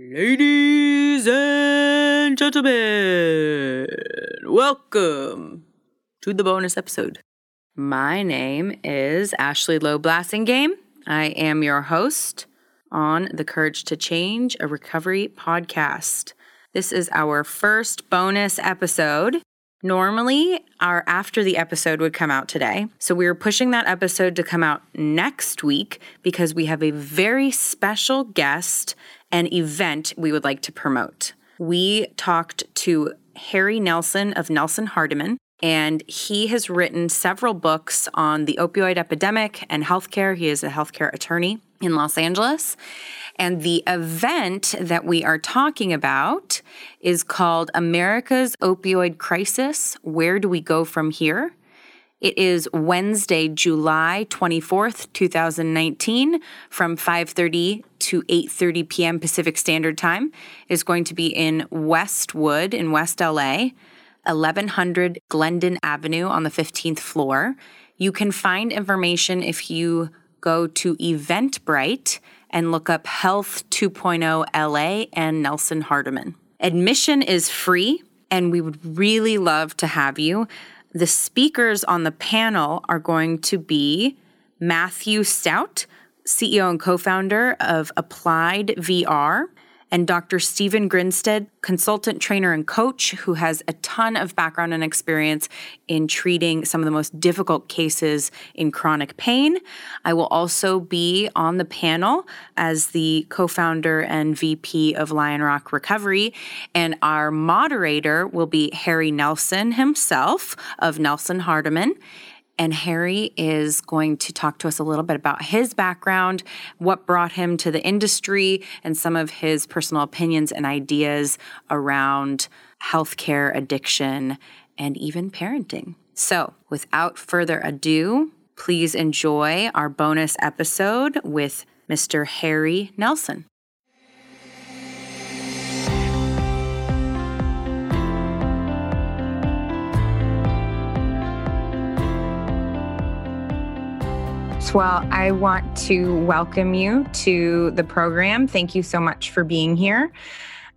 Ladies and gentlemen, welcome to the bonus episode. My name is Ashley Loeb Blassingame. I am your host on the Courage to Change a Recovery podcast. This is our first bonus episode. Normally, our after the episode would come out today. So we are pushing that episode to come out next week because we have a very special guest and event we would like to promote. We talked to Harry Nelson of Nelson Hardiman, and he has written several books on the opioid epidemic and healthcare. He is a healthcare attorney in Los Angeles. And the event that we are talking about is called America's Opioid Crisis Where Do We Go From Here? It is Wednesday, July 24th, 2019 from 5:30 to 8:30 p.m. Pacific Standard Time. It is going to be in Westwood in West LA, 1100 Glendon Avenue on the 15th floor. You can find information if you go to Eventbrite and look up Health 2.0 LA and Nelson Hardiman. Admission is free and we would really love to have you. The speakers on the panel are going to be Matthew Stoudt, CEO and co founder of Applied VR, and Dr. Stephen Grinstead, consultant trainer and coach who has a ton of background and experience in treating some of the most difficult cases in chronic pain. I will also be on the panel as the co founder and VP of Lion Rock Recovery, and our moderator will be Harry Nelson himself of Nelson Hardiman. And Harry is going to talk to us a little bit about his background, what brought him to the industry, and some of his personal opinions and ideas around healthcare, addiction, and even parenting. So, without further ado, please enjoy our bonus episode with Mr. Harry Nelson. Well, I want to welcome you to the program. Thank you so much for being here.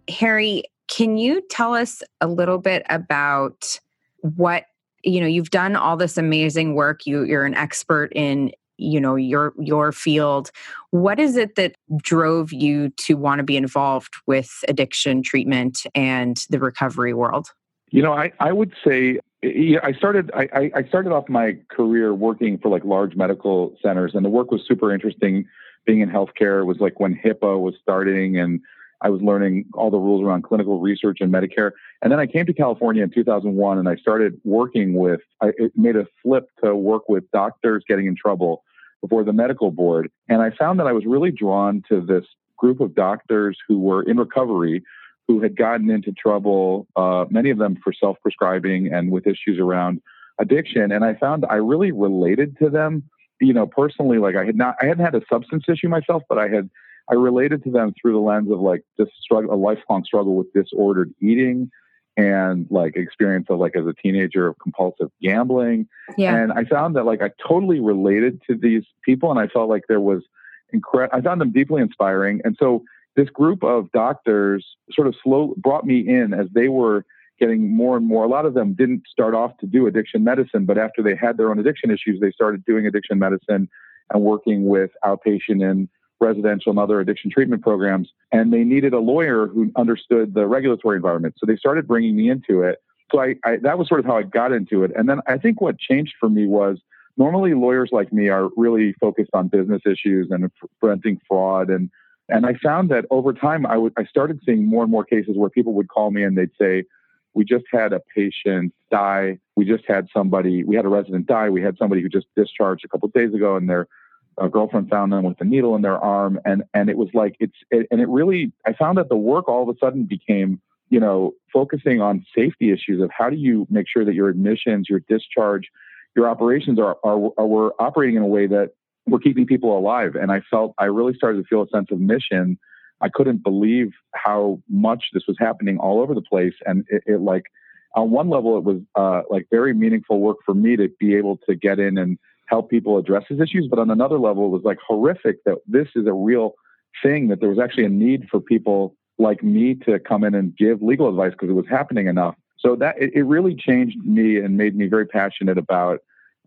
Harry, can you tell us a little bit about what, you know, you've done all this amazing work. You you're an expert in, you know, your your field. What is it that drove you to want to be involved with addiction treatment and the recovery world? You know, I, I would say yeah, I started. I, I started off my career working for like large medical centers, and the work was super interesting. Being in healthcare was like when HIPAA was starting, and I was learning all the rules around clinical research and Medicare. And then I came to California in 2001, and I started working with. I made a flip to work with doctors getting in trouble before the medical board, and I found that I was really drawn to this group of doctors who were in recovery who had gotten into trouble, uh, many of them for self prescribing and with issues around addiction. And I found I really related to them, you know, personally. Like I had not, I hadn't had a substance issue myself, but I had, I related to them through the lens of like just struggle, a lifelong struggle with disordered eating and like experience of like as a teenager of compulsive gambling. Yeah. And I found that like I totally related to these people and I felt like there was incredible, I found them deeply inspiring. And so this group of doctors sort of slow brought me in as they were getting more and more. A lot of them didn't start off to do addiction medicine, but after they had their own addiction issues, they started doing addiction medicine and working with outpatient and residential and other addiction treatment programs. And they needed a lawyer who understood the regulatory environment. So they started bringing me into it. So I, I that was sort of how I got into it. And then I think what changed for me was normally lawyers like me are really focused on business issues and preventing fraud and and I found that over time, I, w- I started seeing more and more cases where people would call me and they'd say, We just had a patient die. We just had somebody, we had a resident die. We had somebody who just discharged a couple of days ago and their uh, girlfriend found them with a needle in their arm. And, and it was like, it's, it, and it really, I found that the work all of a sudden became, you know, focusing on safety issues of how do you make sure that your admissions, your discharge, your operations are, are, are we're operating in a way that we're keeping people alive. And I felt, I really started to feel a sense of mission. I couldn't believe how much this was happening all over the place. And it, it like, on one level, it was uh, like very meaningful work for me to be able to get in and help people address these issues. But on another level, it was like horrific that this is a real thing, that there was actually a need for people like me to come in and give legal advice because it was happening enough. So that it, it really changed me and made me very passionate about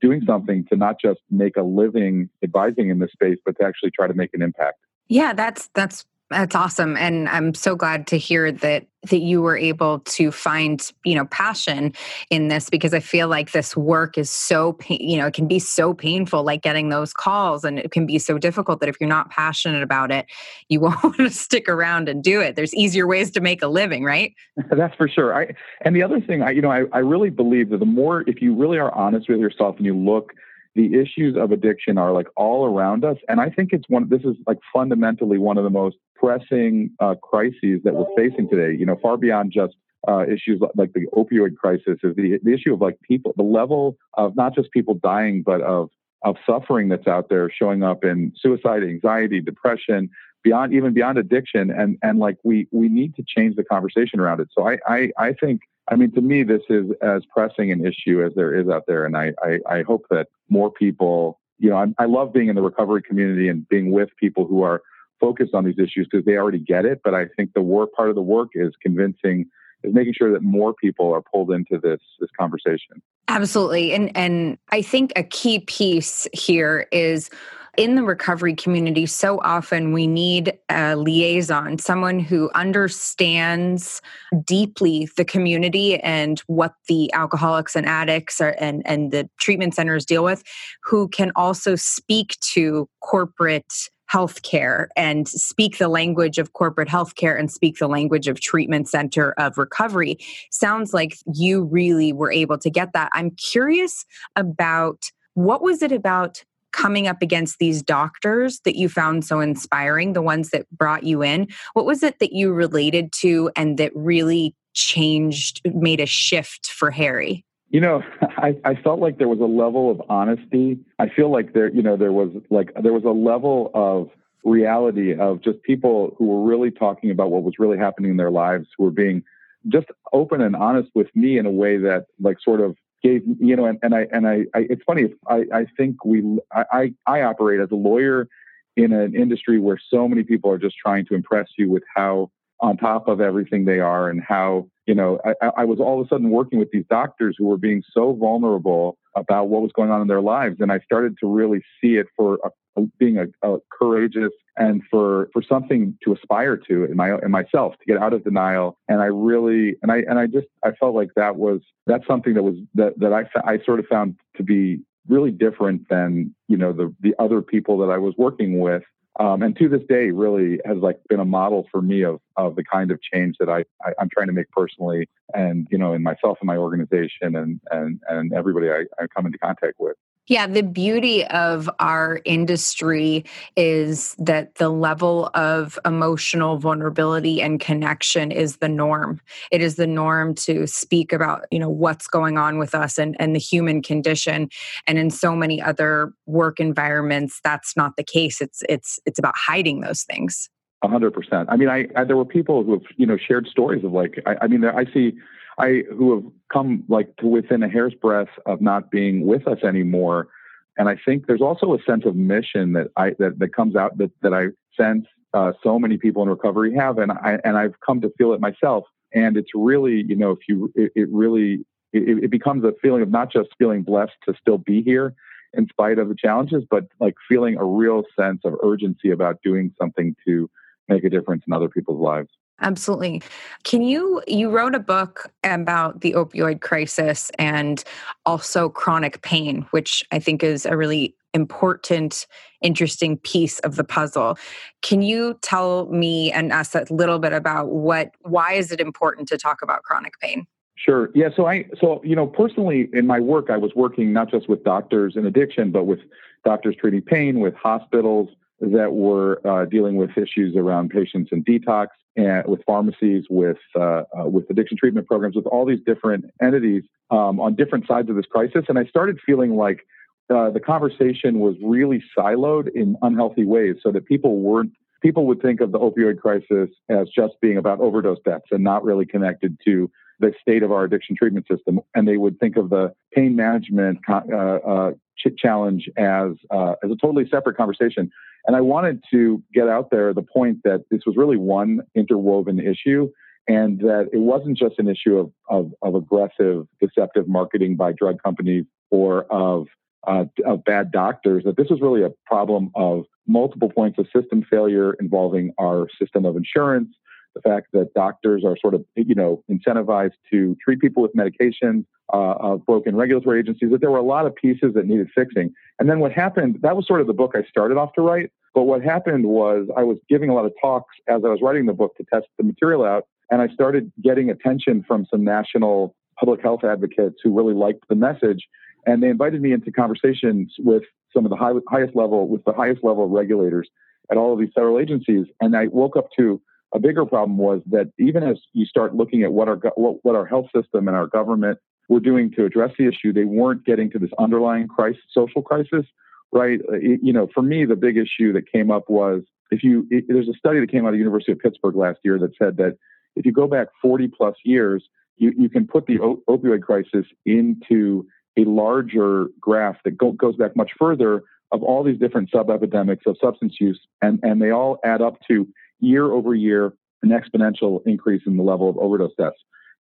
doing something to not just make a living advising in this space, but to actually try to make an impact. Yeah, that's that's that's awesome. And I'm so glad to hear that that you were able to find, you know, passion in this because I feel like this work is so, you know, it can be so painful like getting those calls and it can be so difficult that if you're not passionate about it, you won't want to stick around and do it. There's easier ways to make a living, right? That's for sure. I and the other thing I you know, I, I really believe that the more if you really are honest with yourself and you look the issues of addiction are like all around us. And I think it's one, this is like fundamentally one of the most pressing uh, crises that we're facing today, you know, far beyond just uh, issues like the opioid crisis is the, the issue of like people, the level of not just people dying, but of, of suffering that's out there showing up in suicide, anxiety, depression, beyond even beyond addiction. And, and like we, we need to change the conversation around it. So I, I, I think I mean, to me, this is as pressing an issue as there is out there. And I, I, I hope that more people, you know, I, I love being in the recovery community and being with people who are focused on these issues because they already get it. But I think the work part of the work is convincing, is making sure that more people are pulled into this this conversation. Absolutely, and and I think a key piece here is in the recovery community, so often we need a liaison, someone who understands deeply the community and what the alcoholics and addicts are, and, and the treatment centers deal with, who can also speak to corporate healthcare and speak the language of corporate healthcare and speak the language of treatment center of recovery. Sounds like you really were able to get that. I'm curious about what was it about coming up against these doctors that you found so inspiring, the ones that brought you in? What was it that you related to and that really changed, made a shift for Harry? You know, I, I felt like there was a level of honesty. I feel like there, you know, there was like there was a level of reality of just people who were really talking about what was really happening in their lives, who were being just open and honest with me in a way that like sort of gave you know and, and I and I, I, it's funny I, I think we I, I operate as a lawyer in an industry where so many people are just trying to impress you with how on top of everything they are and how you know I, I was all of a sudden working with these doctors who were being so vulnerable about what was going on in their lives. And I started to really see it for a being a, a, courageous and for for something to aspire to in my in myself to get out of denial. And i really and i and i just i felt like that was that's something that was that that i i sort of found to be really different than you know the the other people that i was working with um, and to this day really has like been a model for me of of the kind of change that I, I am trying to make personally and you know in myself and my organization and and and everybody I, I come into contact with yeah, the beauty of our industry is that the level of emotional vulnerability and connection is the norm. It is the norm to speak about, you know, what's going on with us and, and the human condition. And in so many other work environments, that's not the case. It's it's it's about hiding those things. Hundred percent. I mean, I, I, there were people who have you know shared stories of like I, I mean I see I who have come like to within a hair's breadth of not being with us anymore. And I think there's also a sense of mission that I that, that comes out that, that I sense uh, so many people in recovery have, and I and I've come to feel it myself. And it's really, you know, if you, it, it really, it, it becomes a feeling of not just feeling blessed to still be here in spite of the challenges, but like feeling a real sense of urgency about doing something to make a difference in other people's lives. Absolutely. Can you you wrote a book about the opioid crisis and also chronic pain, which I think is a really important interesting piece of the puzzle. Can you tell me and us a little bit about what why is it important to talk about chronic pain? Sure. Yeah. So I, so, you know, personally in my work, I was working not just with doctors in addiction, but with doctors treating pain, with hospitals that were uh, dealing with issues around patients in detox, and with pharmacies, with uh, uh, with addiction treatment programs, with all these different entities um, on different sides of this crisis. And I started feeling like uh, the conversation was really siloed in unhealthy ways, so that people weren't people would think of the opioid crisis as just being about overdose deaths and not really connected to the state of our addiction treatment system, and they would think of the pain management uh, uh, ch- challenge as uh, as a totally separate conversation. And I wanted to get out there the point that this was really one interwoven issue, and that it wasn't just an issue of of, of aggressive, deceptive marketing by drug companies or of uh, of bad doctors. That this was really a problem of multiple points of system failure involving our system of insurance, the fact that doctors are sort of, you know, incentivized to treat people with medications, uh, of broken regulatory agencies, that there were a lot of pieces that needed fixing. And then what happened, that was sort of the book I started off to write. But what happened was I was giving a lot of talks as I was writing the book to test the material out. And I started getting attention from some national public health advocates who really liked the message. And they invited me into conversations with some of the high, highest level, with the highest level regulators at all of these federal agencies. And I woke up to a bigger problem was that even as you start looking at what our what, what our health system and our government were doing to address the issue, they weren't getting to this underlying crisis, social crisis, right? Uh, it, you know, for me, the big issue that came up was if you it, there's a study that came out of the University of Pittsburgh last year that said that if you go back 40 plus years, you, you can put the op- opioid crisis into a larger graph that go, goes back much further of all these different sub epidemics of substance use, and, and they all add up to year over year an exponential increase in the level of overdose deaths.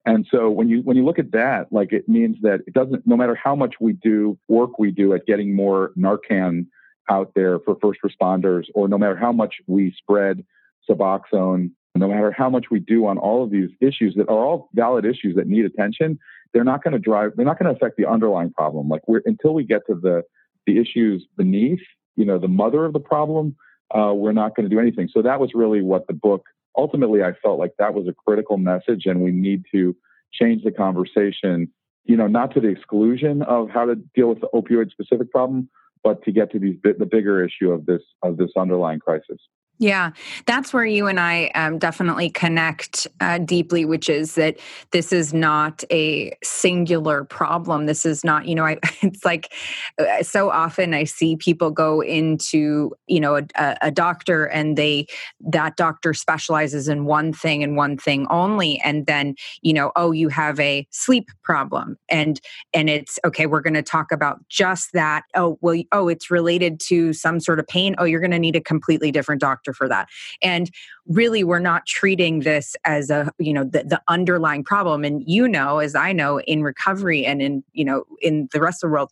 And so when you when you look at that, like it means that it doesn't no matter how much we do work we do at getting more Narcan out there for first responders, or no matter how much we spread Suboxone, no matter how much we do on all of these issues that are all valid issues that need attention, they're not going to drive they're not going to affect the underlying problem. Like we're until we get to the the issues beneath, you know, the mother of the problem, uh, we're not going to do anything. So that was really what the book ultimately I felt like that was a critical message, and we need to change the conversation. You know, not to the exclusion of how to deal with the opioid specific problem, but to get to these the bigger issue of this of this underlying crisis. Yeah, that's where you and I um, definitely connect uh, deeply, which is that this is not a singular problem. This is not, you know, I, it's like uh, so often I see people go into, you know, a, a doctor and they, that doctor specializes in one thing and one thing only. And then, you know, oh, you have a sleep problem. And, and it's, okay, we're going to talk about just that. Oh, well, oh, it's related to some sort of pain. Oh, you're going to need a completely different doctor for that. And really, we're not treating this as a, you know, the, the underlying problem. And you know, as I know, in recovery and in, you know, in the rest of the world,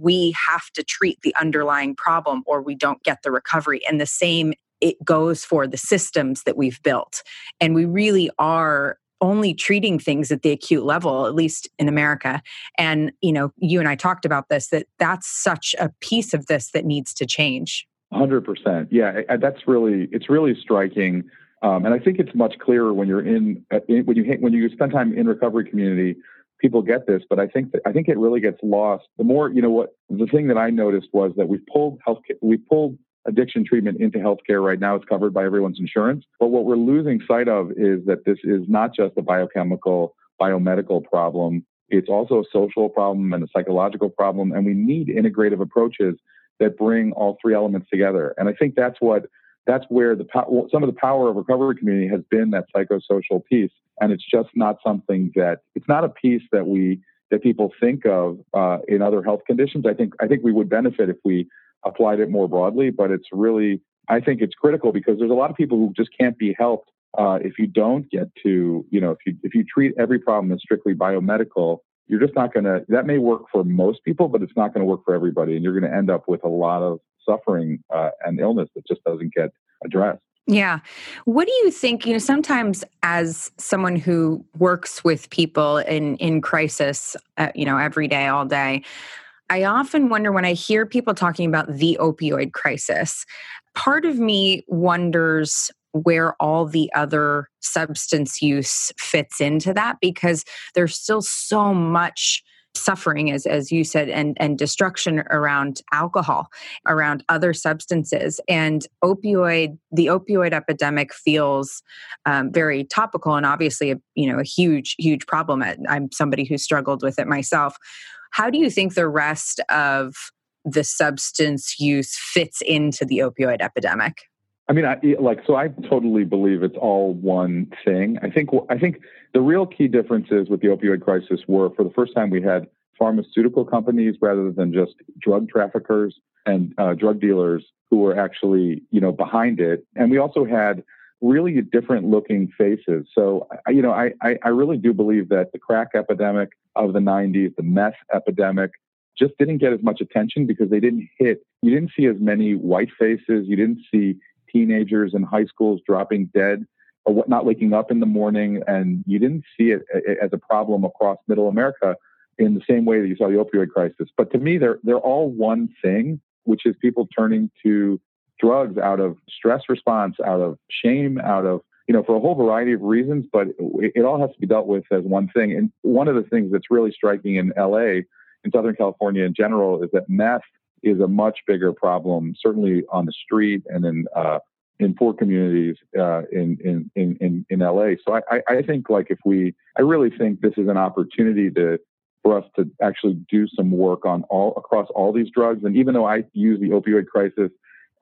we have to treat the underlying problem or we don't get the recovery. And the same it goes for the systems that we've built. And we really are only treating things at the acute level at least in america and you know you and i talked about this that that's such a piece of this that needs to change Hundred percent. Yeah, that's really it's really striking, um, and I think it's much clearer when you're in, uh, in when you when you spend time in recovery community. People get this, but I think that, I think it really gets lost. The more you know, what the thing that I noticed was that we've pulled health we pulled addiction treatment into healthcare right now. It's covered by everyone's insurance, but what we're losing sight of is that this is not just a biochemical, biomedical problem. It's also a social problem and a psychological problem, and we need integrative approaches that bring all three elements together. And I think that's what that's where the some of the power of recovery community has been that psychosocial piece. And it's just not something that it's not a piece that we that people think of uh, in other health conditions. I think I think we would benefit if we applied it more broadly. But it's really I think it's critical because there's a lot of people who just can't be helped uh, if you don't get to you know if you if you treat every problem as strictly biomedical you're just not going to, that may work for most people, but it's not going to work for everybody. And you're going to end up with a lot of suffering uh, and illness that just doesn't get addressed. Yeah. What do you think, you know, sometimes as someone who works with people in in crisis, uh, you know, every day all day, I often wonder when I hear people talking about the opioid crisis, part of me wonders where all the other substance use fits into that because there's still so much suffering as as you said and and destruction around alcohol around other substances. And opioid the opioid epidemic feels um, very topical and obviously a you know a huge huge problem. I'm somebody who struggled with it myself. How do you think the rest of the substance use fits into the opioid epidemic I mean, I, like, so I totally believe it's all one thing. I think, I think the real key differences with the opioid crisis were for the first time we had pharmaceutical companies rather than just drug traffickers and uh, drug dealers who were actually, you know, behind it. And we also had really different looking faces. So, you know, I, I, I really do believe that the crack epidemic of the 90s, the meth epidemic, just didn't get as much attention because they didn't hit, you didn't see as many white faces, you didn't see teenagers and high schools dropping dead uh, or not waking up in the morning, and you didn't see it uh, uh, as a problem across middle America in the same way that you saw the opioid crisis. But to me, they're they're all one thing, which is people turning to drugs out of stress response, out of shame, out of you know, for a whole variety of reasons, but it all has to be dealt with as one thing. And one of the things that's really striking in LA, in Southern California in general, is that meth is a much bigger problem, certainly on the street and in uh, in poor communities uh, in, in in in LA. So I, I think like if we, I really think this is an opportunity to for us to actually do some work on all across all these drugs. And even though I use the opioid crisis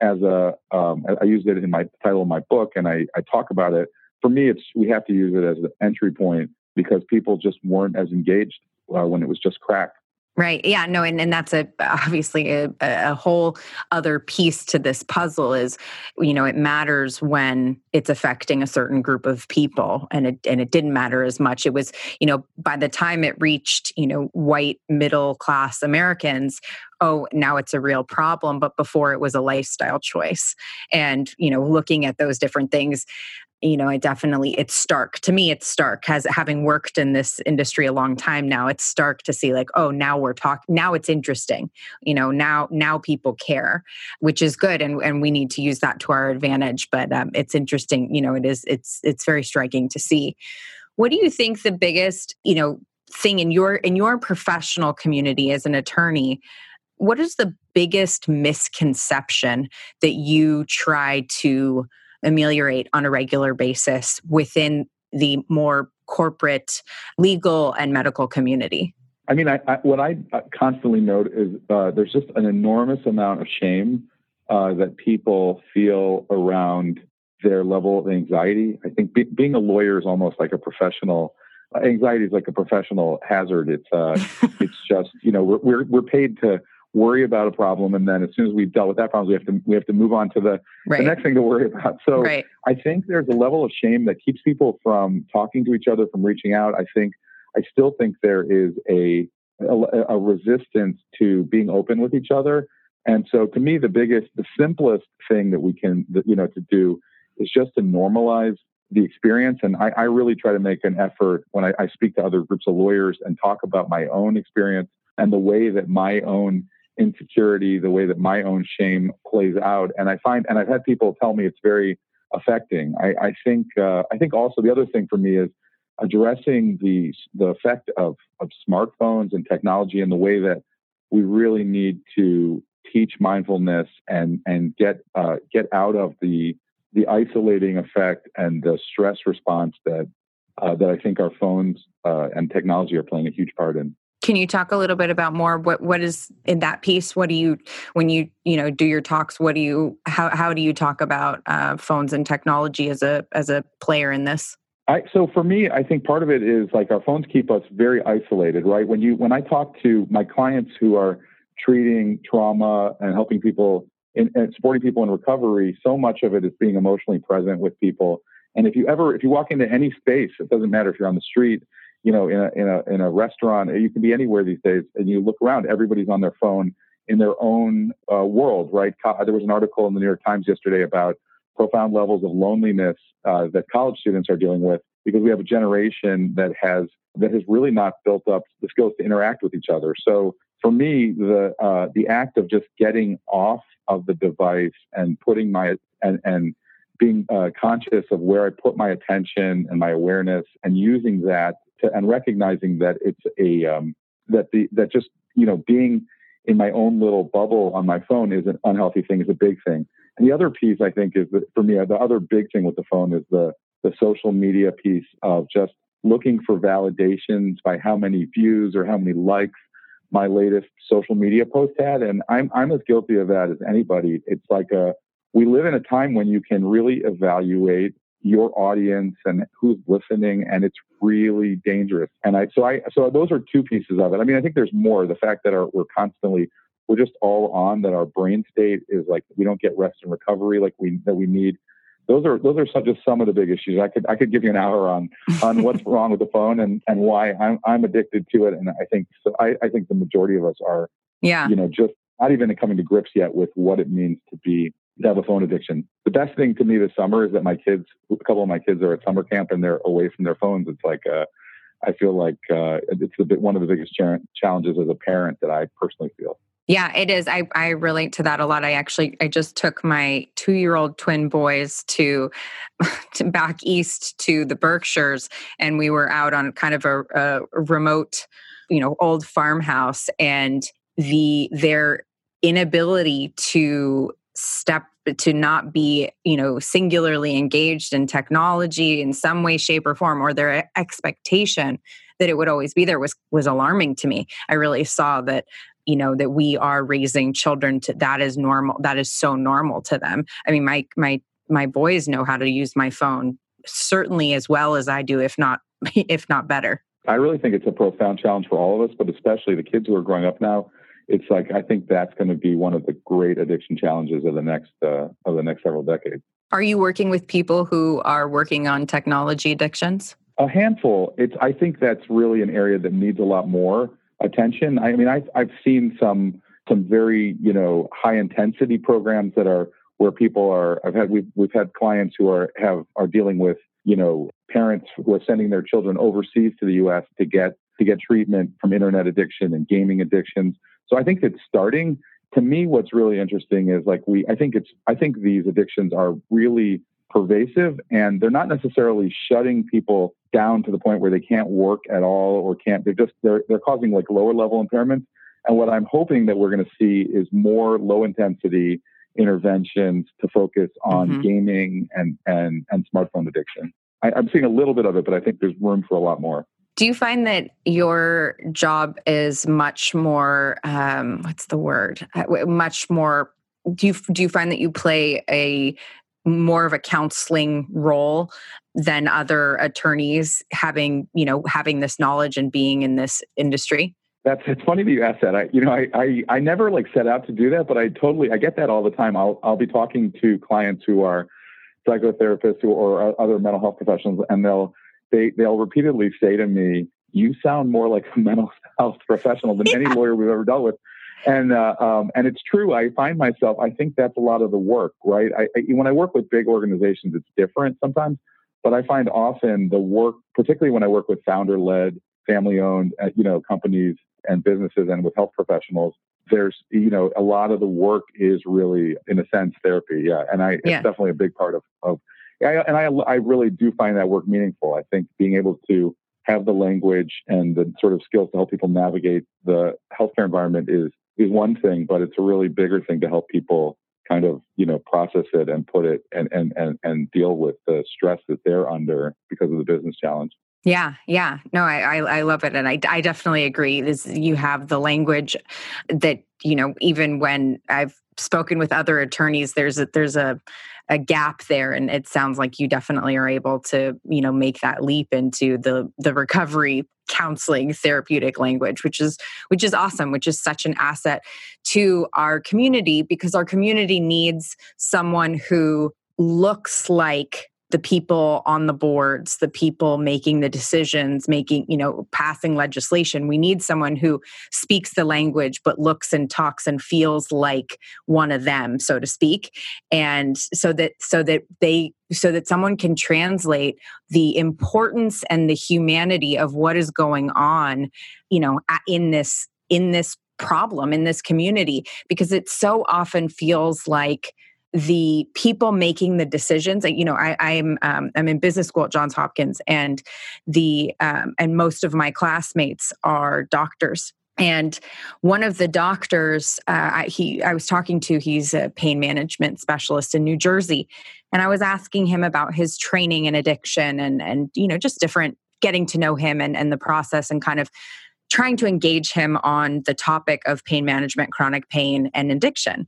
as a, um, I used it in my title of my book, and I, I talk about it. For me, it's we have to use it as an entry point because people just weren't as engaged uh, when it was just crack. Right. Yeah. No. And, and that's a obviously a, a whole other piece to this puzzle is, you know, it matters when it's affecting a certain group of people, and it and it didn't matter as much. It was, you know, by the time it reached, you know, white middle class Americans, oh, now it's a real problem. But before it was a lifestyle choice, and you know, looking at those different things, you know i definitely it's stark. To me it's stark. Has having worked in this industry a long time now it's stark to see like oh now we're talking now it's interesting. You know now now people care which is good and, and we need to use that to our advantage but um, it's interesting you know it is it's it's very striking to see. What do you think the biggest you know thing in your in your professional community as an attorney what is the biggest misconception that you try to ameliorate on a regular basis within the more corporate legal and medical community? I mean, I, I, what I constantly note is uh, there's just an enormous amount of shame uh, that people feel around their level of anxiety. I think be, being a lawyer is almost like a professional. Anxiety is like a professional hazard. It's uh, it's just you know we're, we're we're paid to worry about a problem, and then as soon as we've dealt with that problem, we have to we have to move on to the, right. the next thing to worry about. So right. I think there's a level of shame that keeps people from talking to each other, from reaching out. I think I still think there is a a, a resistance to being open with each other. And so, to me, the biggest, the simplest thing that we can, you know, to do is just to normalize the experience. And I, I really try to make an effort when I, I, speak to other groups of lawyers and talk about my own experience and the way that my own insecurity, the way that my own shame plays out. And I find, and I've had people tell me it's very affecting. I, I think, uh, I think also the other thing for me is addressing the the effect of of smartphones and technology and the way that we really need to teach mindfulness and and get uh, get out of the the isolating effect and the stress response that uh, that I think our phones uh, and technology are playing a huge part in. Can you talk a little bit about more what what is in that piece? What do you when you you know do your talks? What do you how how do you talk about uh, phones and technology as a as a player in this? I, so for me, I think part of it is like our phones keep us very isolated, right? When you when I talk to my clients who are treating trauma and helping people in, and supporting people in recovery, so much of it is being emotionally present with people. And if you ever if you walk into any space, it doesn't matter if you're on the street, you know, in a in a in a restaurant, you can be anywhere these days, and you look around, everybody's on their phone in their own uh, world, right? There was an article in the New York Times yesterday about profound levels of loneliness uh, that college students are dealing with because we have a generation that has that has really not built up the skills to interact with each other. So for me, the uh, the act of just getting off of the device and putting my and and being uh, conscious of where I put my attention and my awareness and using that to, and recognizing that it's a um, that the that just you know being in my own little bubble on my phone is an unhealthy thing is a big thing and the other piece I think is that for me, the other big thing with the phone is the the social media piece of just looking for validations by how many views or how many likes my latest social media post had. And I'm I'm as guilty of that as anybody. It's like a we live in a time when you can really evaluate your audience and who's listening and it's really dangerous. And i so i so those are two pieces of it. I mean i think there's more. The fact that our, we're constantly we're just all on that our brain state is like we don't get rest and recovery like we that we need. Those are those are just some of the big issues. I could i could give you an hour on on what's wrong with the phone and and why i'm i'm addicted to it. And i think so i i think the majority of us are yeah. you know just not even coming to grips yet with what it means to be to have a phone addiction. The best thing to me this summer is that my kids, a couple of my kids are at summer camp and they're away from their phones. It's like, uh, I feel like uh, it's a bit one of the biggest challenges as a parent that I personally feel. Yeah, it is. I, I relate to that a lot. I actually I just took my two year old twin boys to, to back east to the Berkshires, and we were out on kind of a, a remote, you know, old farmhouse, and the their inability to step to not be you know singularly engaged in technology in some way shape or form or their expectation that it would always be there was was alarming to me. I really saw that you know that we are raising children to that is normal that is so normal to them. I mean my my my boys know how to use my phone certainly as well as i do if not if not better. I really think it's a profound challenge for all of us but especially the kids who are growing up now it's like I think that's going to be one of the great addiction challenges of the next uh, of the next several decades. Are you working with people who are working on technology addictions? A handful. It's I think that's really an area that needs a lot more attention. I mean, I've I've seen some some very you know high intensity programs that are where people are. I've had we've we've had clients who are have are dealing with you know parents who are sending their children overseas to the U.S. to get to get treatment from internet addiction and gaming addictions. So I think it's starting. To me, what's really interesting is like we, I think it's, I think these addictions are really pervasive and they're not necessarily shutting people down to the point where they can't work at all or can't, they're just, they're, they're causing like lower level impairments. And what I'm hoping that we're going to see is more low intensity interventions to focus on mm-hmm. gaming and, and, and smartphone addiction. I, I'm seeing a little bit of it, but I think there's room for a lot more. Do you find that your job is much more um, what's the word? Uh, much more do you do you find that you play a more of a counseling role than other attorneys having, you know, having this knowledge and being in this industry? That's it's funny that you asked that. I you know, I, I I never like set out to do that, but I totally I get that all the time. I'll I'll be talking to clients who are psychotherapists who, or other mental health professionals and they'll they they'll repeatedly say to me, "You sound more like a mental health professional than any lawyer we've ever dealt with." And uh, um, and it's true. I find myself. I think that's a lot of the work, right? I, I, when I work with big organizations, it's different sometimes. But I find often the work, particularly when I work with founder-led, family-owned, uh, you know, companies and businesses, and with health professionals, there's you know a lot of the work is really in a sense therapy yeah and i yeah. it's definitely a big part of of I, and I, I really do find that work meaningful. I think being able to have the language and the sort of skills to help people navigate the healthcare environment is is one thing, but it's a really bigger thing to help people kind of you know process it and put it and and and, and deal with the stress that they're under because of the business challenge. Yeah, yeah. No, I, I, I love it. And I, I definitely agree. This, you have the language that, you know, even when I've spoken with other attorneys, there's a, there's a, a gap there and it sounds like you definitely are able to you know make that leap into the the recovery counseling therapeutic language which is which is awesome which is such an asset to our community because our community needs someone who looks like the people on the boards the people making the decisions making you know passing legislation. We need someone who speaks the language but looks and talks and feels like one of them so to speak. And so that so that they so that someone can translate the importance and the humanity of what is going on you know in this in this problem in this community because it so often feels like the people making the decisions you know I, i'm um, i'm in business school at johns hopkins and the um, and most of my classmates are doctors. And one of the doctors uh, he i was talking to he's a pain management specialist in new jersey and i was asking him about his training in addiction and and you know just different getting to know him and and the process and kind of trying to engage him on the topic of pain management, chronic pain, and addiction.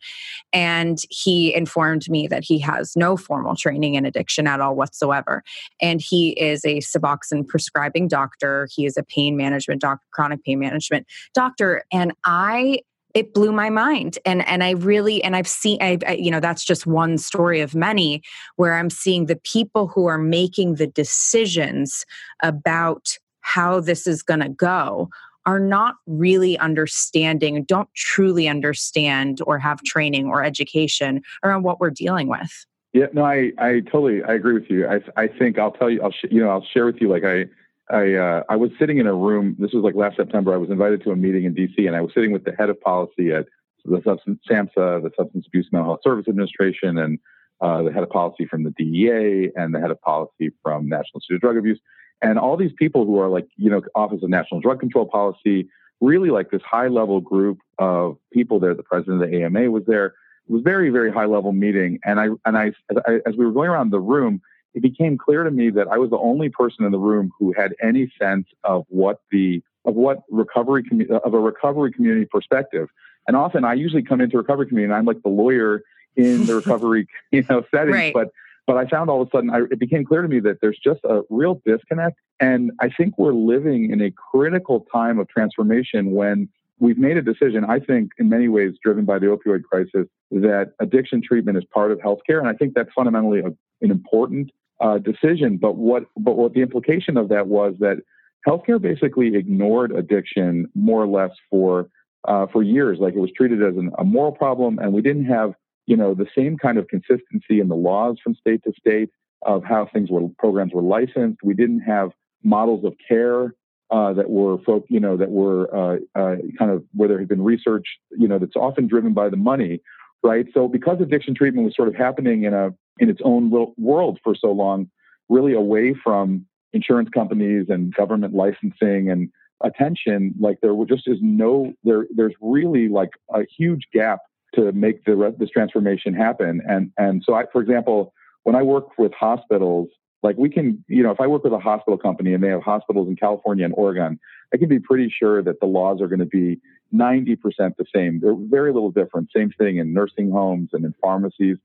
And he informed me that he has no formal training in addiction at all whatsoever. And he is a Suboxone prescribing doctor. He is a pain management doctor, chronic pain management doctor. And I it blew my mind and and i really and i've seen I, I, you know that's just one story of many where i'm seeing the people who are making the decisions about how this is going to go are not really understanding, don't truly understand or have training or education around what we're dealing with. Yeah, no, I, I totally, I agree with you. I, I think I'll tell you, I'll, sh- you know, I'll share with you, like I, I, uh, I was sitting in a room. This was like last September. I was invited to a meeting in DC, and I was sitting with the head of policy at the substance SAMHSA, the Substance Abuse Mental Health Service Administration, and uh, the head of policy from the DEA, and the head of policy from National Institute of Drug Abuse. And all these people who are like, you know, Office of National Drug Control Policy, really like this high level group of people there. The president of the AMA was there. It was very, very high level meeting. And I, and I, as, I, as we were going around the room, it became clear to me that I was the only person in the room who had any sense of what the, of what recovery, community of a recovery community perspective. And often I usually come into recovery community and I'm like the lawyer in the recovery, you know, setting. Right. But but I found all of a sudden, I, it became clear to me that there's just a real disconnect. And I think we're living in a critical time of transformation when we've made a decision, I think, in many ways driven by the opioid crisis, that addiction treatment is part of healthcare. And I think that's fundamentally a, an important uh, decision. But what, but what the implication of that was that healthcare basically ignored addiction more or less for uh, for years. Like it was treated as an, a moral problem, and we didn't have you know, the same kind of consistency in the laws from state to state of how things were programs were licensed. We didn't have models of care uh, that were folk, you know, that were uh, uh, kind of where there had been research, you know, that's often driven by the money, right? So because addiction treatment was sort of happening in a in its own world for so long, really away from insurance companies and government licensing and attention, like there just is no there. There's really like a huge gap to make the this transformation happen. And and so I, for example, when I work with hospitals, like we can, you know, if I work with a hospital company and they have hospitals in California and Oregon, I can be pretty sure that the laws are going to be 90% the same. They're very little different. Same thing in nursing homes and in pharmacies.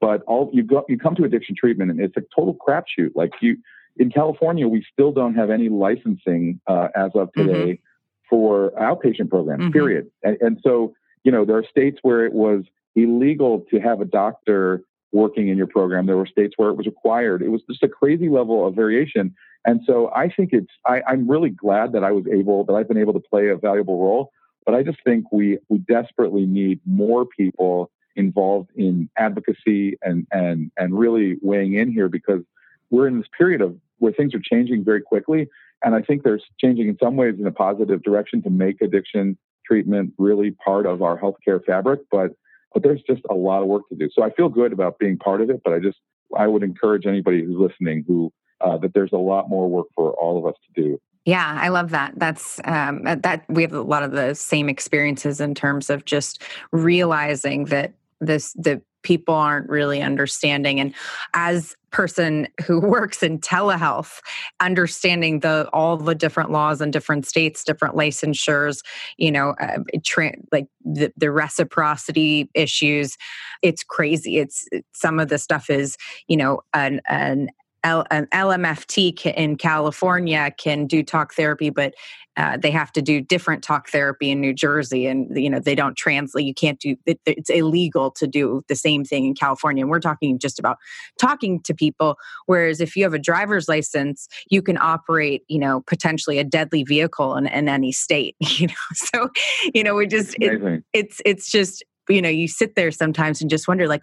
But all you go, you come to addiction treatment and it's a total crapshoot. Like you, in California, we still don't have any licensing uh, as of mm-hmm. today mm-hmm. for outpatient programs. Mm-hmm. Period. And, and so you know, there are states where it was illegal to have a doctor working in your program. There were states where it was required. It was just a crazy level of variation. And so I think it's, I, I'm really glad that I was able, that I've been able to play a valuable role. But I just think we, we desperately need more people involved in advocacy and, and, and really weighing in here because we're in this period of where things are changing very quickly. And I think they're changing in some ways in a positive direction to make addiction treatment really part of our healthcare fabric, but but there's just a lot of work to do. So I feel good about being part of it, but I just I would encourage anybody who's listening who uh, that there's a lot more work for all of us to do. Yeah, I love that. That's um, that we have a lot of the same experiences in terms of just realizing that this the people aren't really understanding. And as person who works in telehealth understanding the all the different laws in different states different licensures you know uh, tra- like the, the reciprocity issues it's crazy. It's some of the stuff is you know an, an L, an LMFT in California can do talk therapy, but uh, they have to do different talk therapy in New Jersey, and you know they don't translate. You can't do it, it's illegal to do the same thing in California. And we're talking just about talking to people. Whereas if you have a driver's license, you can operate, you know, potentially a deadly vehicle in, in any state. You know, so you know we just it, it's it's just you know you sit there sometimes and just wonder like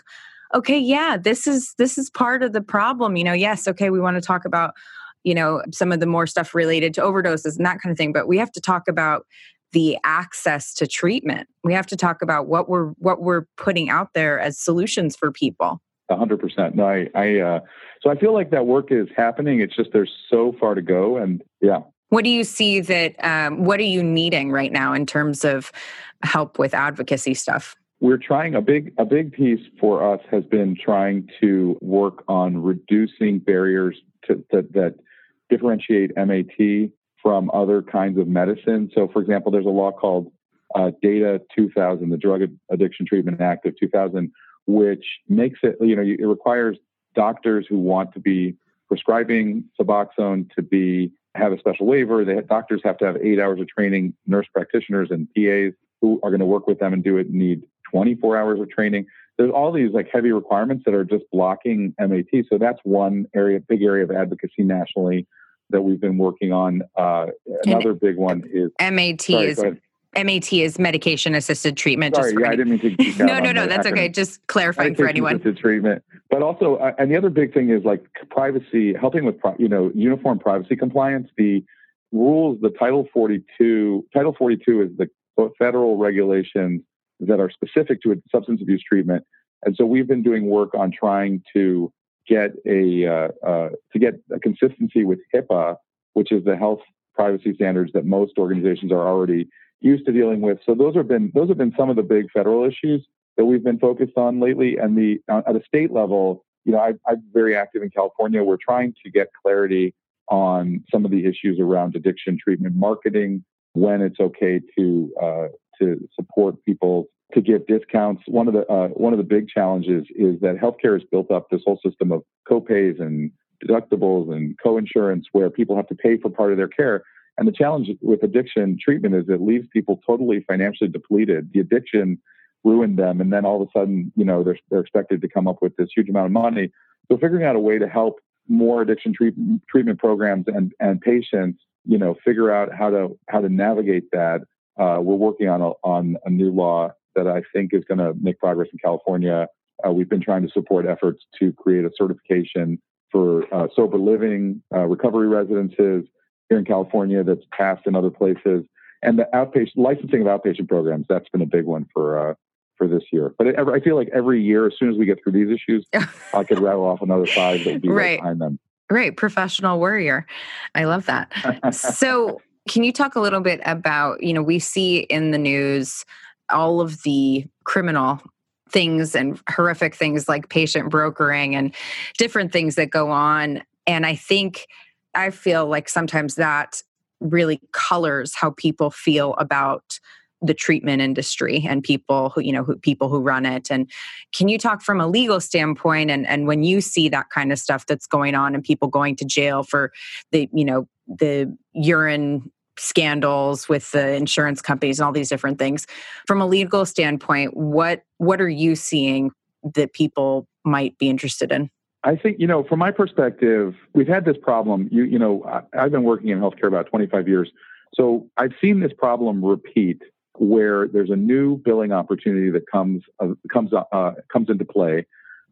okay yeah this is this is part of the problem you know yes okay we want to talk about you know some of the more stuff related to overdoses and that kind of thing but we have to talk about the access to treatment we have to talk about what we're what we're putting out there as solutions for people hundred percent. No, I, I, uh, so I feel like that work is happening. It's just there's so far to go, and yeah. What do you see that? Um, what are you needing right now in terms of help with advocacy stuff? we're trying a big a big piece for us has been trying to work on reducing barriers to, to, that differentiate MAT from other kinds of medicine. So, for example, there's a law called uh, Data 2000, the Drug Addiction Treatment Act of 2000, which makes it, you know, it requires doctors who want to be prescribing Suboxone to be have a special waiver. They have, doctors have to have eight hours of training. Nurse practitioners and PAs who are going to work with them and do it need 24 hours of training. There's all these like heavy requirements that are just blocking MAT. So that's one area, big area of advocacy nationally that we've been working on. Uh, another and big one is MAT sorry, is MAT is medication assisted treatment. Sorry, yeah, any, I didn't mean to. no, no, no, that's acronym. okay. Just clarifying for anyone. Treatment, but also, uh, and the other big thing is like privacy, helping with you know uniform privacy compliance. The rules, the Title 42, Title 42 is the federal regulations that are specific to a substance abuse treatment, and so we've been doing work on trying to get a uh, uh, to get a consistency with HIPAA, which is the health privacy standards that most organizations are already used to dealing with. So those have been those have been some of the big federal issues that we've been focused on lately. And the uh, at a state level, you know, I, I'm very active in California. We're trying to get clarity on some of the issues around addiction treatment marketing, when it's okay to uh, to support people to give discounts. One of the uh, one of the big challenges is that healthcare has built up this whole system of copays and deductibles and co-insurance where people have to pay for part of their care. And the challenge with addiction treatment is it leaves people totally financially depleted. The addiction ruined them, and then all of a sudden, you know, they're they're expected to come up with this huge amount of money. So figuring out a way to help more addiction treat, treatment programs and and patients, you know, figure out how to how to navigate that. Uh, we're working on a, on a new law that I think is going to make progress in California. Uh, we've been trying to support efforts to create a certification for uh, sober living, uh, recovery residences, here in California that's passed in other places. And the outpatient licensing of outpatient programs, that's been a big one for uh, for this year. But it, I feel like every year, as soon as we get through these issues, I could rattle off another five that would be right. behind them. Right, professional warrior. I love that. so, can you talk a little bit about, you know, we see in the news all of the criminal things and horrific things like patient brokering and different things that go on. And I think I feel like sometimes that really colors how people feel about the treatment industry and people who you know who, people who run it and can you talk from a legal standpoint and and when you see that kind of stuff that's going on and people going to jail for the you know the urine scandals with the insurance companies and all these different things from a legal standpoint what what are you seeing that people might be interested in I think, you know, from my perspective, we've had this problem. You, you know, I've been working in healthcare about 25 years. So I've seen this problem repeat where there's a new billing opportunity that comes, uh, comes, uh, comes into play.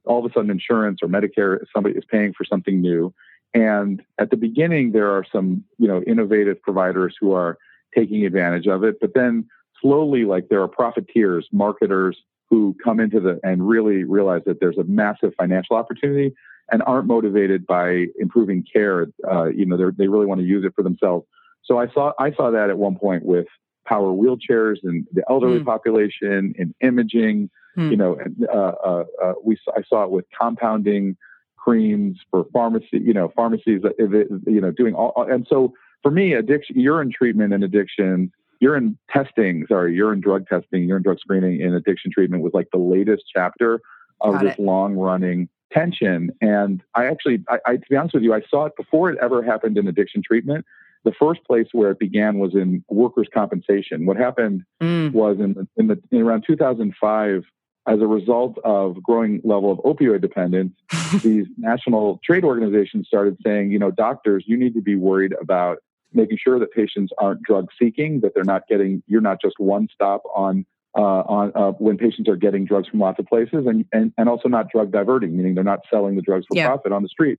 All of a sudden, insurance or Medicare, somebody is paying for something new. And at the beginning, there are some, you know, innovative providers who are taking advantage of it. But then slowly, like there are profiteers, marketers, who come into the and really realize that there's a massive financial opportunity and aren't motivated by improving care. Uh, you know, they really want to use it for themselves. So I saw I saw that at one point with power wheelchairs and the elderly mm. population and imaging. Mm. You know, and, uh, uh, uh, we I saw it with compounding creams for pharmacy. You know, pharmacies. You know, doing all. And so for me, addiction, urine treatment and addiction urine testing, sorry, urine drug testing, urine drug screening in addiction treatment was like the latest chapter of Got this it. long running tension. And I actually, I, I, to be honest with you, I saw it before it ever happened in addiction treatment. The first place where it began was in workers' compensation. What happened mm. was in, the, in, the, in around 2005, as a result of growing level of opioid dependence, these national trade organizations started saying, you know, doctors, you need to be worried about making sure that patients aren't drug seeking, that they're not getting, you're not just one stop on uh, on uh, when patients are getting drugs from lots of places, and, and and also not drug diverting, meaning they're not selling the drugs for yeah. profit on the street.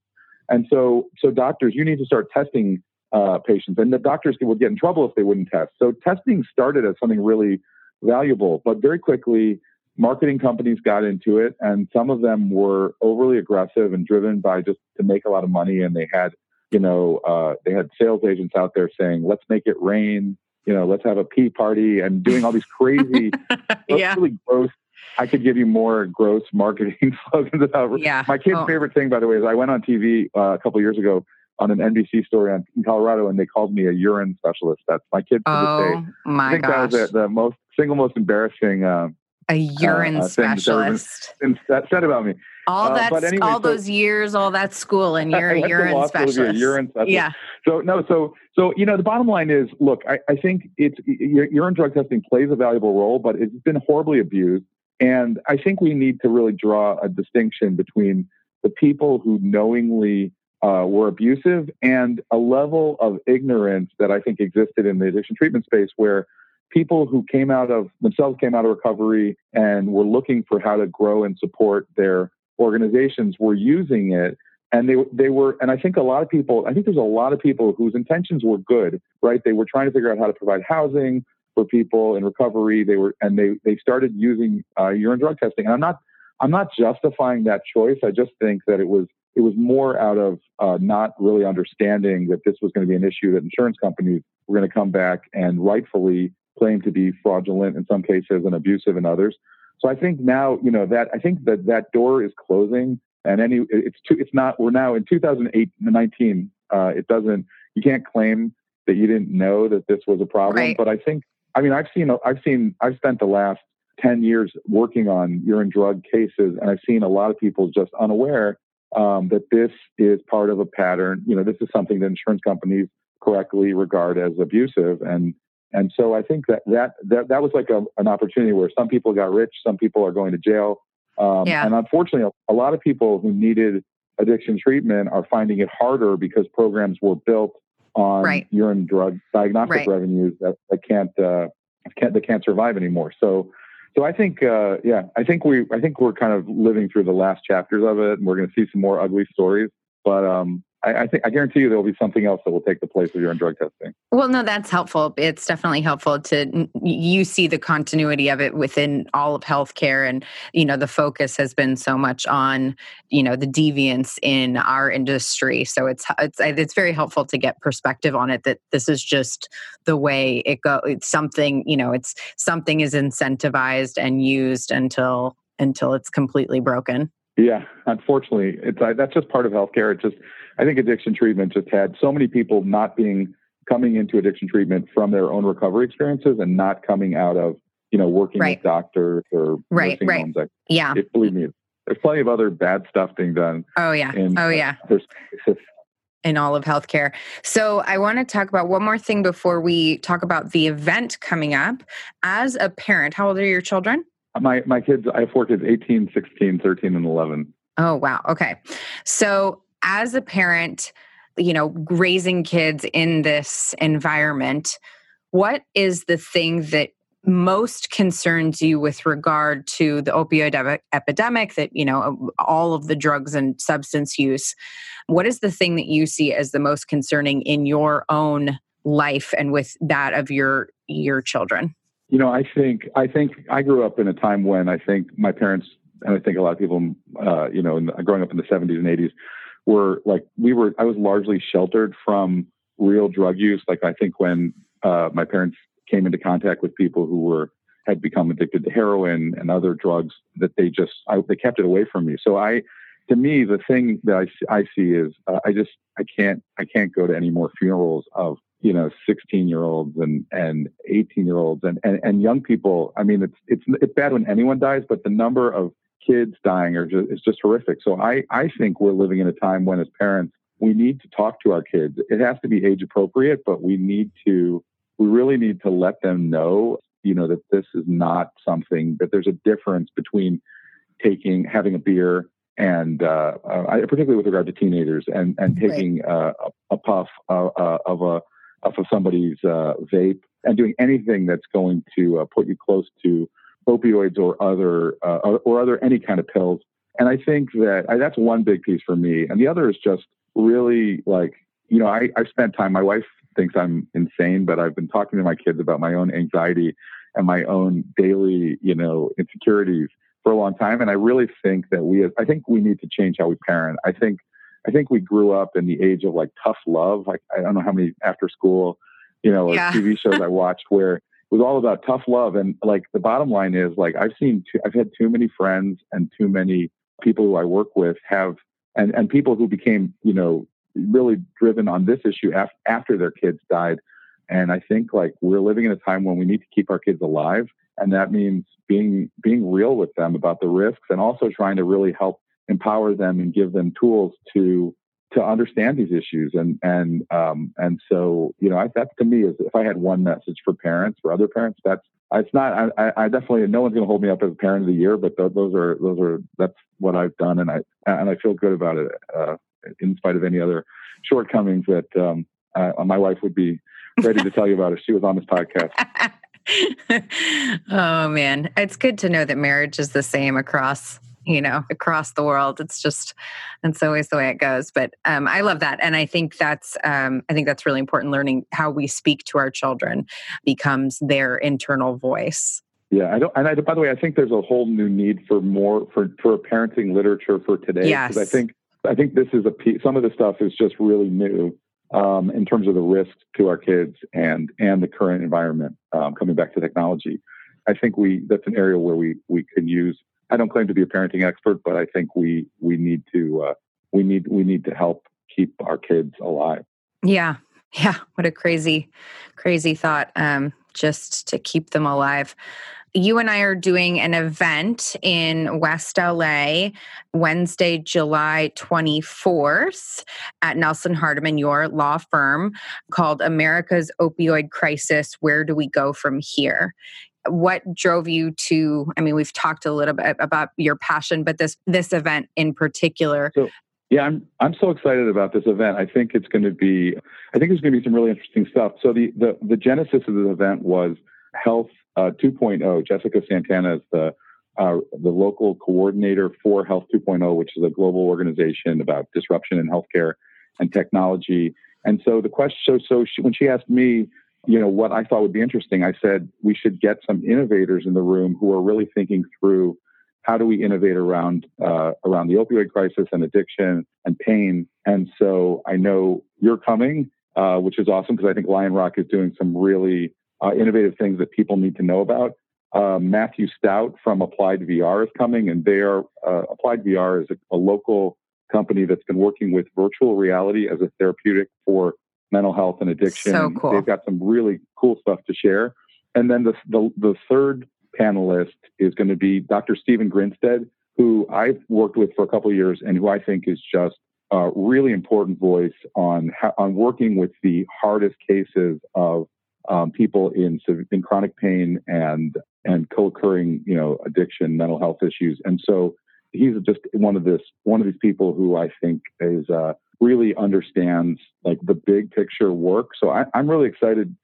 And so, so doctors, you need to start testing uh, patients, and the doctors would get in trouble if they wouldn't test. So testing started as something really valuable, but very quickly, marketing companies got into it, and some of them were overly aggressive and driven by just to make a lot of money, and they had you know, uh, they had sales agents out there saying, let's make it rain, you know, let's have a pee party and doing all these crazy, yeah. really gross. I could give you more gross marketing slogans about. Yeah. My kid's oh. favorite thing, by the way, is I went on TV uh, a couple years ago on an NBC story on, in Colorado, and they called me a urine specialist. That's my kid oh, my I think gosh. that was the, the most single most embarrassing uh, a urine uh, thing been- specialist. that said about me. All uh, that, but anyway, all so- those years, all that school, and you're a urine law school to be a urine specialist. Yeah, So no, so so you know the bottom line is, look, I, I think it's urine drug testing plays a valuable role, but it's been horribly abused, and I think we need to really draw a distinction between the people who knowingly uh, were abusive and a level of ignorance that I think existed in the addiction treatment space where people who came out of themselves came out of recovery and were looking for how to grow and support their organizations were using it. And they they were and I think a lot of people I think there's a lot of people whose intentions were good right? They were trying to figure out how to provide housing for people in recovery. They were and they they started using uh, urine drug testing. And I'm not I'm not justifying that choice. I just think that it was it was more out of uh, not really understanding that this was going to be an issue that insurance companies were going to come back and rightfully claim to be fraudulent in some cases and abusive in others so I think now, you know, that I think that that door is closing, and any it's too, it's not. We're now in 2008, 19. Uh, it doesn't. You can't claim that you didn't know that this was a problem. Right. But I think, I mean, I've seen, I've seen, I've spent the last 10 years working on urine drug cases, and I've seen a lot of people just unaware um, that this is part of a pattern. You know, this is something that insurance companies correctly regard as abusive, and and so I think that that that, that was like a, an opportunity where some people got rich, some people are going to jail, um, Yeah. and unfortunately, a, a lot of people who needed addiction treatment are finding it harder because programs were built on Right. urine drug diagnostic Right. revenues that, that can't uh, can't that can't survive anymore. So. So I think, uh, yeah, I think we, I think we're kind of living through the last chapters of it, and we're going to see some more ugly stories. But um, I, I think, I guarantee you, there will be something else that will take the place of urine drug testing. Well, no, that's helpful. It's definitely helpful to you see the continuity of it within all of healthcare, and you know the focus has been so much on you know the deviance in our industry. So it's it's it's very helpful to get perspective on it. That this is just the way it go. It's something you know. It's something is incentivized and used until until it's completely broken. Yeah, unfortunately, it's that's just part of healthcare. It just, I think addiction treatment just had so many people not being coming into addiction treatment from their own recovery experiences and not coming out of you know working Right. with doctors or Right, nursing right. homes. Like, Yeah. it, believe me, there's plenty of other bad stuff being done. Oh yeah. in Oh uh, yeah. There's, in all of healthcare. So I want to talk about one more thing before we talk about the event coming up. As a parent, how old are your children? my my kids. I have four kids: 18, 16, 13, and 11. Oh, wow. Okay. So as a parent, you know, raising kids in this environment, what is the thing that most concerns you with regard to the opioid epi- epidemic that you know all of the drugs and substance use? What is the thing that you see as the most concerning in your own life and with that of your your children? You know, I think I think I grew up in a time when I think my parents and I think a lot of people, uh, you know, the, growing up in the 70s and 80s, were like we were. I was largely sheltered from real drug use. Like I think when uh, my parents came into contact with people who were had become addicted to heroin and other drugs, that they just I, they kept it away from me. So I, to me, the thing that I, I see is uh, I just I can't I can't go to any more funerals of you know 16 year olds and and 18 year olds and, and and young people i mean it's it's it's bad when anyone dies but the number of kids dying are just is just horrific so i i think we're living in a time when as parents we need to talk to our kids it has to be age appropriate but we need to we really need to let them know you know that this is not something that there's a difference between taking having a beer and uh, uh, particularly with regard to teenagers and and Right. taking uh, a, puff uh, uh, of a of somebody's uh, vape and doing anything that's going to uh, put you close to opioids or other uh, or, other any kind of pills. And I think that I, that's one big piece for me. And the other is just really like you know I I spent time. My wife thinks I'm insane, but I've been talking to my kids about my own anxiety and my own daily you know insecurities for a long time. And I really think that we I think we need to change how we parent. I think I think we grew up in the age of like tough love. Like I don't know how many after school, you know, Yeah. TV shows I watched where was all about tough love. And like the bottom line is like I've seen, too, I've had too many friends and too many people who I work with have, and and people who became, you know, really driven on this issue af- after their kids died. And I think like we're living in a time when we need to keep our kids alive. And that means being, being real with them about the risks and also trying to really help empower them and give them tools to to understand these issues. And and um, and so you know I, that to me is if I had one message for parents for other parents that's it's not I, I definitely no one's going to hold me up as a parent of the year but th- those are those are that's what I've done. And I and I feel good about it uh, in spite of any other shortcomings that um, uh, my wife would be ready to tell you about if she was on this podcast. oh man, it's good to know that marriage is the same across you know across the world. It's just it's always the way it goes. But um, i love that. And i think that's um, i think that's really important learning how we speak to our children becomes their internal voice. Yeah i don't and I, by the way i think there's a whole new need for more for for parenting literature for today. Yes. i think i think this is a piece some of the stuff is just really new um, in terms of the risks to our kids and and the current environment um, coming back to technology. I think we that's an area where we we can use I don't claim to be a parenting expert, but I think we we need to uh, we need we need to help keep our kids alive. Yeah, yeah. What a crazy, crazy thought. Um, just to keep them alive. You and I are doing an event in West LA Wednesday, July 24th at Nelson Hardiman, your law firm, called America's Opioid Crisis Where Do We Go From Here? What drove you to i mean we've talked a little bit about your passion but this this event in particular. So, yeah i'm i'm so excited about this event. I think it's going to be i think there's going to be some really interesting stuff. So the the, the genesis of the event was health uh, 2.0 jessica santana is the uh, the local coordinator for health 2.0 which is a global organization about disruption in healthcare and technology. And so the question so so she, when she asked me you know, what I thought would be interesting, I said we should get some innovators in the room who are really thinking through how do we innovate around uh, around the opioid crisis and addiction and pain. And so I know you're coming, uh, which is awesome because I think Lion Rock is doing some really uh, innovative things that people need to know about. Uh, Matthew Stoudt from Applied VR is coming, and they are uh, Applied VR is a, a local company that's been working with virtual reality as a therapeutic for mental health and addiction. So cool. They've got some really cool stuff to share. And then the, the, the third panelist is going to be Dr. Stephen Grinstead, who I've worked with for a couple of years and who I think is just a really important voice on on working with the hardest cases of um, people in in chronic pain and and co-occurring you know addiction, mental health issues. And so he's just one of this one of these people who I think is uh, really understands like the big picture work. So I, am really excited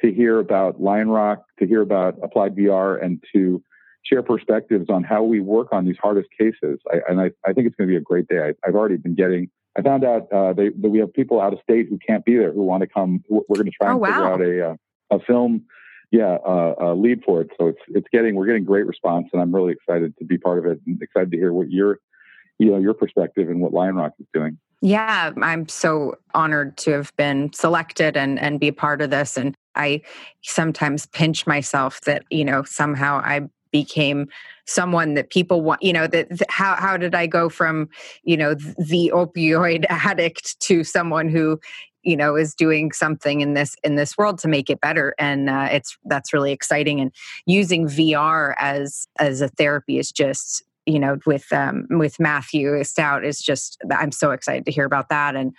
to hear about Lion Rock, to hear about Applied VR, and to share perspectives on how we work on these hardest cases. I, and I, I, think it's going to be a great day. I, have already been getting. I found out uh, they, that we have people out of state who can't be there who want to come. We're going to try and oh, figure out a uh, a film, yeah, uh, a lead for it. So it's it's getting we're getting great response, and I'm really excited to be part of it and excited to hear what your you know your perspective and what Lion Rock is doing. Yeah, I'm so honored to have been selected and and be part of this. And I sometimes pinch myself that you know somehow I became someone that people want you know that how how did i go from you know the opioid addict to someone who you know is doing something in this in this world to make it better and uh, it's that's really exciting and using vr as as a therapy is just you know with um, with Matthew Stoudt is just I'm so excited to hear about that and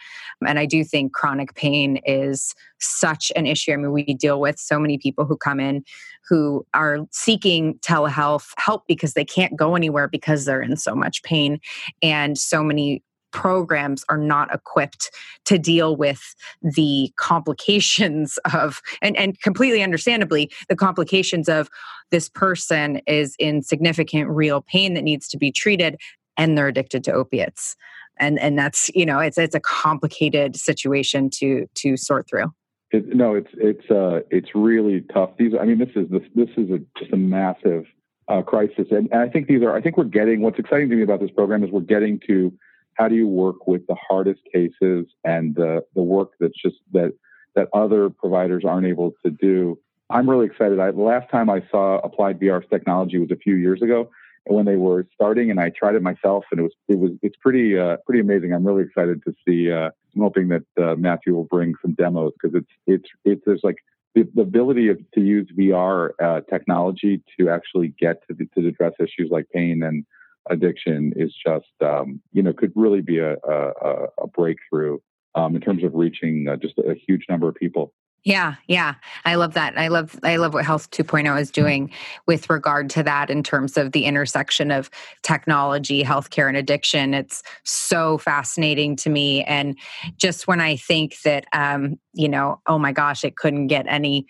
and I do think chronic pain is such an issue. I mean we deal with so many people who come in who are seeking telehealth help because they can't go anywhere because they're in so much pain and so many programs are not equipped to deal with the complications of and, and completely understandably the complications of this person is in significant real pain that needs to be treated and they're addicted to opiates. And and that's you know it's it's a complicated situation to to sort through. It, no it's it's uh it's really tough. These i mean this is this this is a, just a massive uh, crisis. And, and i think these are i think we're getting what's exciting to me about this program is we're getting to how do you work with the hardest cases and the, the work that's just that that other providers aren't able to do? I'm really excited. I, the last time i saw applied vr's technology was a few years ago when they were starting and i tried it myself and it was it was it's pretty uh, pretty amazing. I'm really excited to see uh, I'm hoping that uh, Matthew will bring some demos because it's it's it's there's like the, the ability of, to use VR uh, technology to actually get to to address issues like pain and addiction is just um, you know could really be a a, a breakthrough um, in terms of reaching uh, just a huge number of people. Yeah, yeah. I love that. I love I love what Health 2.0 is doing with regard to that in terms of the intersection of technology, healthcare and addiction. It's so fascinating to me and just when I think that um, you know, oh my gosh, it couldn't get any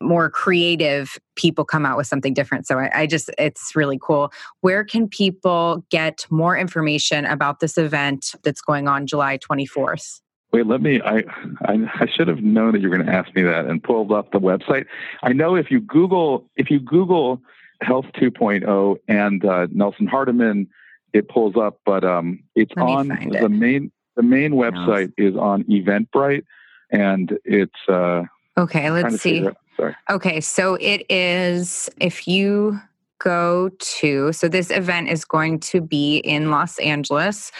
more creative people come out with something different. So I, I, just, it's really cool. Where can people get more information about this event that's going on July 24th? Wait, let me. I, I, I should have known that you were going to ask me that and pulled up the website. I know if you Google if you Google Health 2.0 and uh, Nelson Hardiman, it pulls up. But um, it's on the it. main the main website is on Eventbrite, and it's uh, okay. Let's see. Sorry. Okay, so it is if you go to so this event is going to be in Los Angeles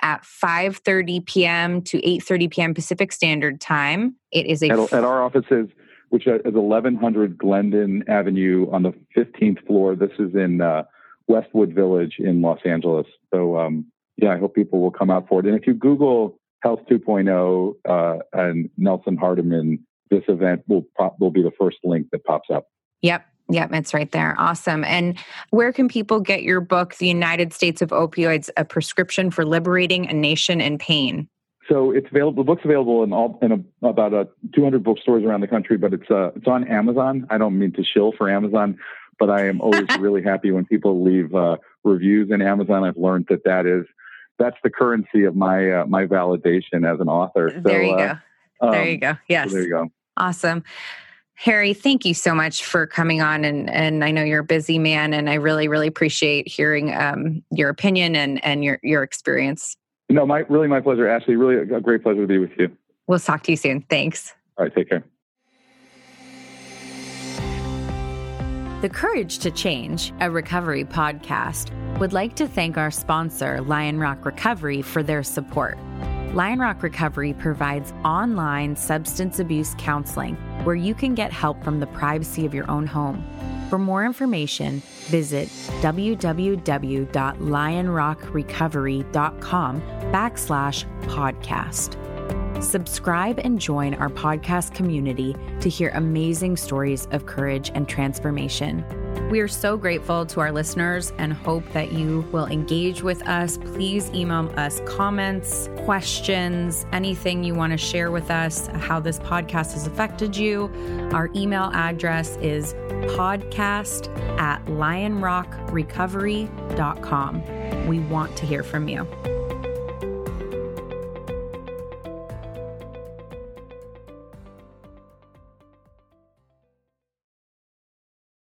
at 5:30 p.m. to 8:30 p.m. Pacific Standard Time. It is a at, at our offices, which is 1100 Glendon Avenue on the 15th floor. This is in uh, Westwood Village in Los Angeles. So um, yeah, I hope people will come out for it. And if you Google Health 2.0 uh, and Nelson Hardiman, this event will pop, will be the first link that pops up. Yep, Yep, it's right there. Awesome. And where can people get your book, The United States of Opioids, a prescription for liberating a nation in pain? So it's available. The book's available in all in a, about a uh, 200 bookstores around the country, but it's uh, it's on Amazon. I don't mean to shill for Amazon, but I am always really happy when people leave uh, reviews in Amazon. I've learned that that is that's the currency of my uh, my validation as an author. So, there you uh, go. there um, you go. Yes. So there you go. Awesome. Harry, thank you so much for coming on, and and I know you're a busy man, and I really really appreciate hearing um, your opinion and and your your experience. No, my really my pleasure, Ashley. Really a great pleasure to be with you. We'll talk to you soon. Thanks. All right, take care. The Courage to Change, a recovery podcast, would like to thank our sponsor, Lion Rock Recovery, for their support. Lion Rock Recovery provides online substance abuse counseling where you can get help from the privacy of your own home. For more information, visit www.lionrockrecovery.com backslash podcast. Subscribe and join our podcast community to hear amazing stories of courage and transformation. We are so grateful to our listeners and hope that you will engage with us. Please email us comments, questions, anything you want to share with us, how this podcast has affected you. Our email address is podcast at lionrockrecovery.com. We want to hear from you.